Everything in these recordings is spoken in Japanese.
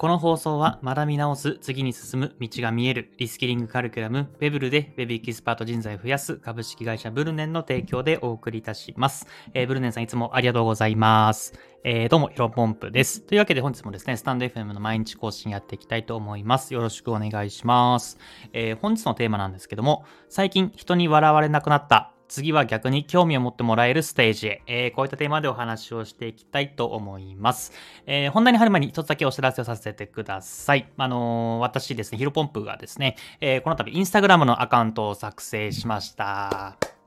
この放送は学び直す、次に進む、道が見える、リスキリングカリキュラム、ウェブルで Web エキスパート人材を増やす株式会社ブルネンの提供でお送りいたします。えー、ブルネンさんいつもありがとうございます。えー、どうも、ヒロポンプです。というわけで本日もですね、スタンド FM の毎日更新やっていきたいと思います。よろしくお願いします。えー、本日のテーマなんですけども、最近人に笑われなくなった次は逆に興味を持ってもらえるステージへ、えー、こういったテーマでお話をしていきたいと思います。えー、本題に入る前に一つだけお知らせをさせてください。あのー、私ですね、ヒロポンプがですね、えー、この度インスタグラムのアカウントを作成しました。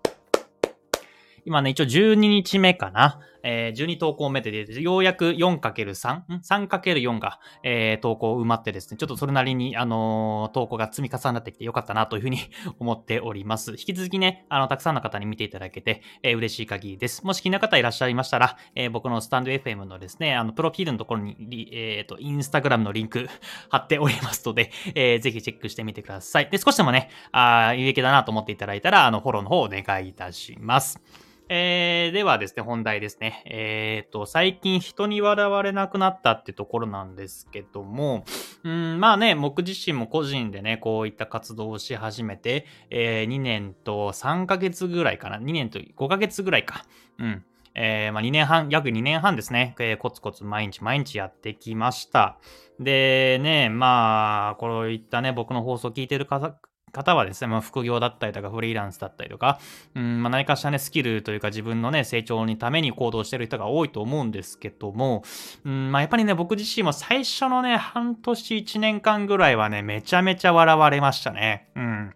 今ね、一応12日目かな。えー、12投稿目で出て、ようやく 4×3、3×4 が、えー、投稿埋まってですね、ちょっとそれなりに、あのー、投稿が積み重なってきてよかったなというふうに 思っております。引き続きね、あの、たくさんの方に見ていただけて、えー、嬉しい限りです。もし気になる方いらっしゃいましたら、えー、僕のスタンド FM のですね、あの、プロフィールのところに、えっ、ー、と、インスタグラムのリンク 貼っておりますので、えー、ぜひチェックしてみてください。で、少しでもね、あ有益だなと思っていただいたら、あの、フォローの方をお願いいたします。えー、ではですね、本題ですね。えっ、ー、と、最近人に笑われなくなったってところなんですけども、うん、まあね、僕自身も個人でね、こういった活動をし始めて、えー、2年と3ヶ月ぐらいかな。2年と5ヶ月ぐらいか。うん。えー、まあ、2年半、約2年半ですね、えー、コツコツ毎日毎日やってきました。でね、まあ、こういったね、僕の放送を聞いてる方方はですね、まあ、副業だったりとかフリーランスだったりとか、うんまあ、何かしらね、スキルというか自分のね、成長にために行動してる人が多いと思うんですけども、うんまあ、やっぱりね、僕自身も最初のね、半年1年間ぐらいはね、めちゃめちゃ笑われましたね。うん。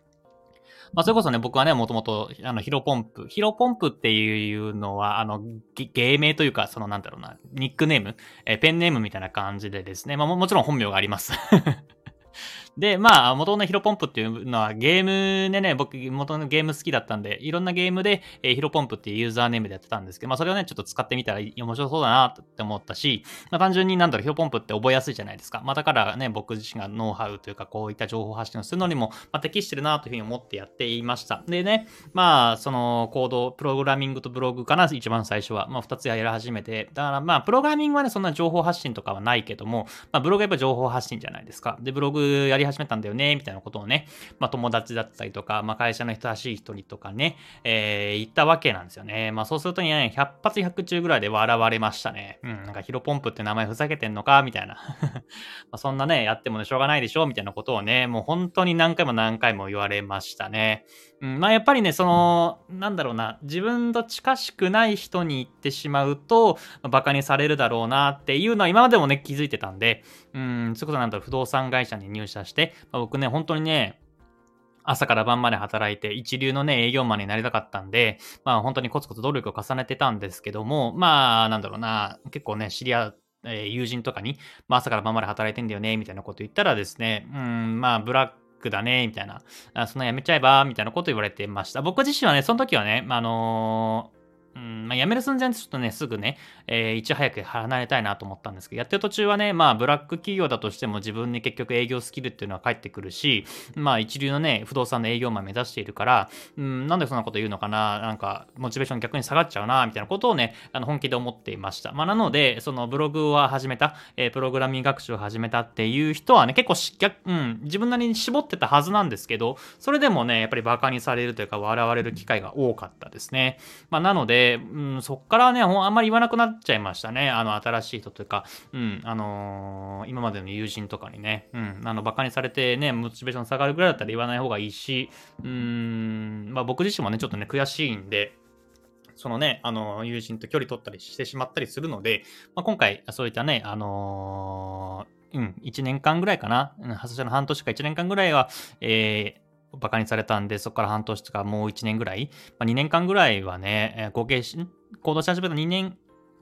まあ、それこそね、僕はね、もともと、あの、ヒロポンプ。ヒロポンプっていうのは、あの、芸名というか、そのなんだろうな、ニックネーム、えペンネームみたいな感じでですね、まあも、もちろん本名がありますで、まあ、元のヒロポンプっていうのはゲームでね、僕元のゲーム好きだったんで、いろんなゲームで、えー、ヒロポンプっていうユーザーネームでやってたんですけど、まあそれをね、ちょっと使ってみたら面白そうだなって思ったし、まあ単純になんだろう、ヒロポンプって覚えやすいじゃないですか。まあだからね、僕自身がノウハウというか、こういった情報発信をするのにも、まあ、適してるなというふうに思ってやっていました。でね、まあ、そのコード、プログラミングとブログかな、一番最初は。まあ二つやり始めて、だからまあ、プログラミングはね、そんな情報発信とかはないけども、まあブログはやっぱ情報発信じゃないですか。で、ブログやり始めたんだよね、みたいなことをね、まあ、友達だったりとか、まあ、会社の人らしい人にとかね、えー、言ったわけなんですよね。まあ、そうするとね、100発100中ぐらいで笑われましたね。うん、なんかヒロポンプって名前ふざけてんのかみたいな。まそんなね、やっても、しょうがないでしょみたいなことをね、もう本当に何回も何回も言われましたね。うん、まあやっぱりね、その、なんだろうな、自分と近しくない人に言ってしまうと、馬鹿にされるだろうなっていうのは今までもね、気づいてたんで、うん、そういうことなんだろう、不動産会社に入社して、まあ、僕ね、本当にね、朝から晩まで働いて一流のね、営業マンになりたかったんで、まあ本当にコツコツ努力を重ねてたんですけども、まあなんだろうな、結構ね、知り合う、え、友人とかに、まあ朝から晩まで働いてんだよね、みたいなこと言ったらですね、うん、まあブラッククだね、みたいな。あそんなやめちゃえば、みたいなこと言われてました。僕自身はね、その時はね、あのーうん、まあ、辞める寸前ちょっとね、すぐね、えー、いち早く離れたいなと思ったんですけど、やってる途中はね、まあ、ブラック企業だとしても自分に結局営業スキルっていうのは返ってくるし、まあ、一流のね、不動産の営業マン目指しているから、うん、なんでそんなこと言うのかな、なんか、モチベーション逆に下がっちゃうな、みたいなことをね、あの本気で思っていました。まあ、なので、そのブログを始めた、えー、プログラミング学習を始めたっていう人はね、結構し、うん、自分なりに絞ってたはずなんですけど、それでもね、やっぱりバカにされるというか、笑われる機会が多かったですね。まあ、なので、うん、そっからね、あんまり言わなくなっちゃいましたね。あの、新しい人というか、うん、あのー、今までの友人とかにね、うん、あの、馬鹿にされてね、モチベーション下がるぐらいだったら言わない方がいいし、うん、まあ僕自身もね、ちょっとね、悔しいんで、そのね、あの、友人と距離取ったりしてしまったりするので、まあ、今回、そういったね、あのー、うん、1年間ぐらいかな。発射の半年か1年間ぐらいは、えー、バカにされたんで、そこから半年とかもう1年ぐらい、まあ、2年間ぐらいはね、合計し、行動し始めた2年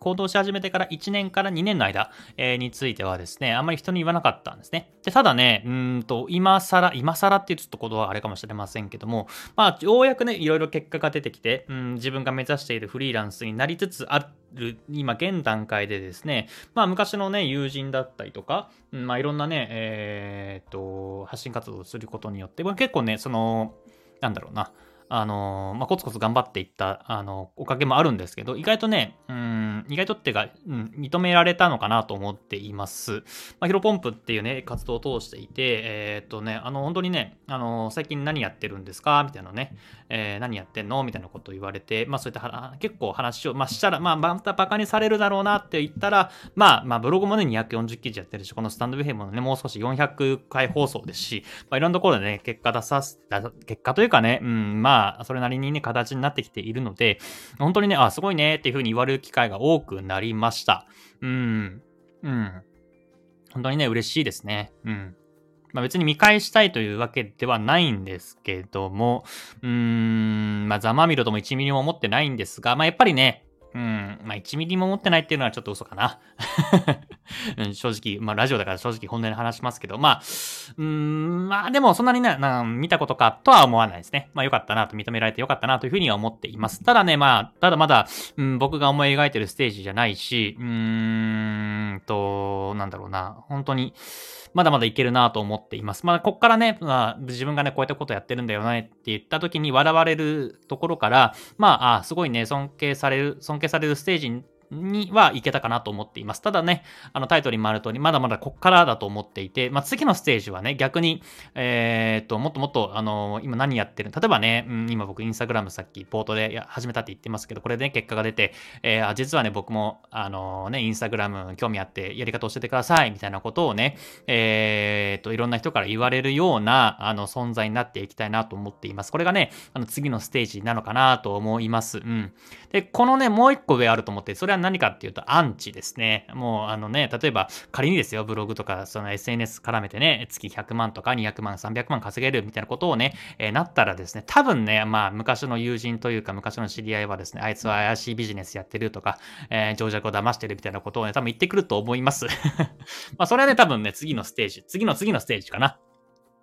行動し始めてから1年から2年の間、えー、についてはですね、あんまり人に言わなかったんですね。で、ただね、うんと、今更、今更っていうちょっとことはあれかもしれませんけども、まあ、ようやくね、いろいろ結果が出てきて、うん、自分が目指しているフリーランスになりつつある、今、現段階でですね、まあ、昔のね、友人だったりとか、うん、まあ、いろんなね、えー、っと、発信活動をすることによって、結構ね、その、なんだろうな、あのー、まあ、コツコツ頑張っていった、あのー、おかげもあるんですけど、意外とね、うん、意外とっていうか、うん、認められたのかなと思っています。まあ、ヒロポンプっていうね、活動を通していて、えー、っとね、あの、本当にね、あのー、最近何やってるんですか？みたいなね、え何やってんの？みたいなことを言われて、まあ、そういった結構話を、まあ、したら、まあ、またバカにされるだろうなって言ったら、まあ、まあ、ブログもね、240記事やってるし、このスタンドウェブもね、もう少し400回放送ですし、まあ、いろんなところでね、結果出さす、結果というかね、うん、まあまあ、それなりにね、形になってきているので、本当にね、あ、すごいねっていうふうに言われる機会が多くなりました。うん、うん。本当にね、嬉しいですね。うん。まあ、別に見返したいというわけではないんですけども、うーん、まあ、ざまみろとも1ミリも思ってないんですが、まあ、やっぱりね、うん。まあ、1ミリも持ってないっていうのはちょっと嘘かな。うん、正直、まあ、ラジオだから正直本音で話しますけど、まあ、うん、まあ、でもそんなにな、な見たことかとは思わないですね。まあ、よかったなと認められてよかったなというふうには思っています。ただね、まあ、ただまだ、うん、僕が思い描いてるステージじゃないし、うーんと、なんだろうな、本当に、まだまだいけるなと思っています。まあ、こっからね、まあ、自分がね、こういったことやってるんだよねって言った時に笑われるところから、まあ、あすごいね、尊敬される、尊敬されるステージににはいけたかなと思っています。ただね、あのタイトルにもある通り、まだまだこっからだと思っていて、まあ、次のステージはね、逆に、えー、っと、もっともっと、あのー、今何やってる例えばね、うん、今僕インスタグラムさっきポートで始めたって言ってますけど、これで、ね、結果が出て、えー、実はね、僕も、あのー、ね、インスタグラム興味あってやり方教えてください、みたいなことをね、えー、っと、いろんな人から言われるような、あの、存在になっていきたいなと思っています。これがね、あの、次のステージなのかなと思います。うん。で、このね、もう一個上あると思って、それは何かっていうと、アンチですね。もう、あのね、例えば、仮にですよ、ブログとか、その SNS 絡めてね、月100万とか200万、300万稼げるみたいなことをね、えー、なったらですね、多分ね、まあ、昔の友人というか、昔の知り合いはですね、あいつは怪しいビジネスやってるとか、えー、情弱を騙してるみたいなことをね、多分言ってくると思います。まあ、それはね、多分ね、次のステージ、次の次のステージかな。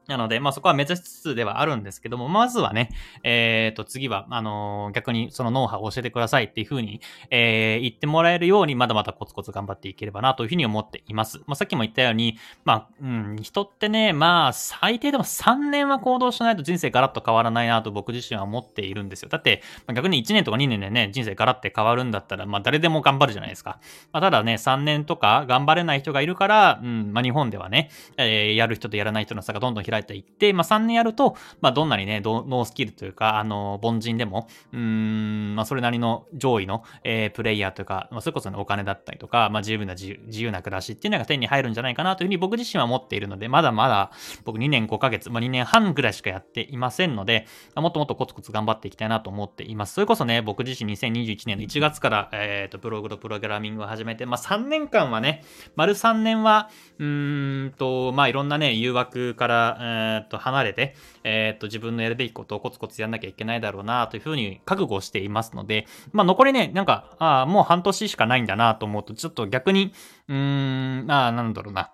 なので、まあそこは目指しつつではあるんですけども、まずはね、えっ、ー、と次は、あのー、逆にそのノウハウを教えてくださいっていうふうに、えー、言ってもらえるように、まだまだコツコツ頑張っていければなというふうに思っています。まあさっきも言ったように、まあ、うん、人ってね、まあ最低でも3年は行動しないと人生ガラッと変わらないなと僕自身は思っているんですよ。だって、まあ、逆に1年とか2年でね、人生ガラッて変わるんだったら、まあ誰でも頑張るじゃないですか。まあただね、3年とか頑張れない人がいるから、うん、まあ日本ではね、えー、やる人とやらない人の差がどんどん広開いていって、まあ3年やると、まあ、どんなにね、ノースキルというか、あの、凡人でも、うん、まあ、それなりの上位の、えー、プレイヤーというか、まあ、それこそ、ね、お金だったりとか、まあ、十分な自由自由な暮らしっていうのが手に入るんじゃないかなというふうに僕自身は思っているので、まだまだ僕2年5ヶ月、まあ、2年半ぐらいしかやっていませんので、もっともっとコツコツ頑張っていきたいなと思っています。それこそね、僕自身2021年の1月から、えっ、ー、と、ブログとプログラミングを始めて、まあ、3年間はね、丸3年は、うーんと、まあ、いろんなね、誘惑から、えー、っと、離れて、えー、っと、自分のやるべきことをコツコツやんなきゃいけないだろうな、というふうに覚悟していますので、まあ、残りね、なんか、あもう半年しかないんだなと思うと、ちょっと逆に、うーん、あなんだろうな。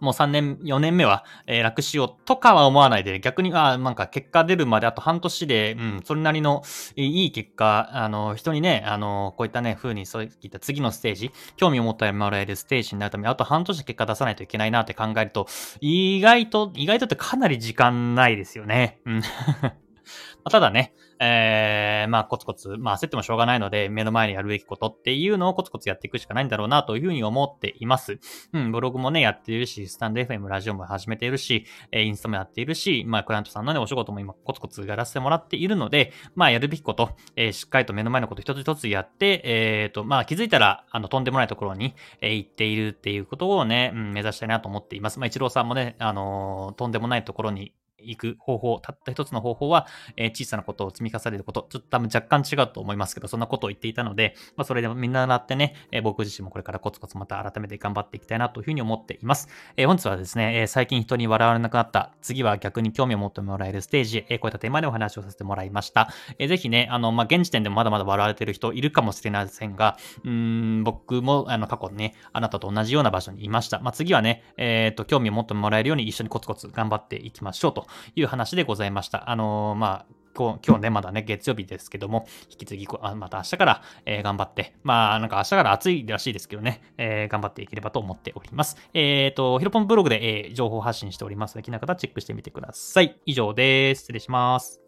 もう3年、4年目は、えー、楽しようとかは思わないで、逆に、あなんか結果出るまであと半年で、うん、それなりのいい結果、あの、人にね、あの、こういったね、風にそういった次のステージ、興味を持ってもらえるステージになるために、あと半年で結果出さないといけないなって考えると、意外と、意外とってかなり時間ないですよね。うん。ただね、えー、まあ、コツコツ、まあ、焦ってもしょうがないので、目の前にやるべきことっていうのをコツコツやっていくしかないんだろうなというふうに思っています。うん、ブログもね、やっているし、スタンド FM ラジオも始めているし、え、インスタもやっているし、まあ、クライアントさんのね、お仕事も今コツコツやらせてもらっているので、まあ、やるべきこと、えー、しっかりと目の前のこと一つ一つやって、えっ、ー、と、まあ、気づいたら、あの、とんでもないところに、え、行っているっていうことをね、うん、目指したいなと思っています。まあ、一郎さんもね、あの、とんでもないところにいく方法、たった一つの方法は、えー、小さなことを積み重ねること、ちょっと多分若干違うと思いますけど、そんなことを言っていたので、まあ、それでみんな習ってね、えー、僕自身もこれからコツコツまた改めて頑張っていきたいなというふうに思っています。えー、本日はですね、え最近人に笑われなくなった、次は逆に興味を持ってもらえるステージ、えこういったテーマでお話をさせてもらいました。えぜひね、あの、まあ、現時点でもまだまだ笑われてる人いるかもしれませんが、うーん、僕も、あの、過去ね、あなたと同じような場所にいました。まあ、次はね、えっ、と、興味を持ってもらえるように一緒にコツコツ頑張っていきましょうという話でございました。あのー、まあ、今日ね、まだね、月曜日ですけども、引き続き、また明日から、えー、頑張って、まあ、なんか明日から暑いらしいですけどね、えー、頑張っていければと思っております。えっ、ー、と、ヒロポンブログで、え、情報発信しておりますので、気な方チェックしてみてください。以上です。失礼します。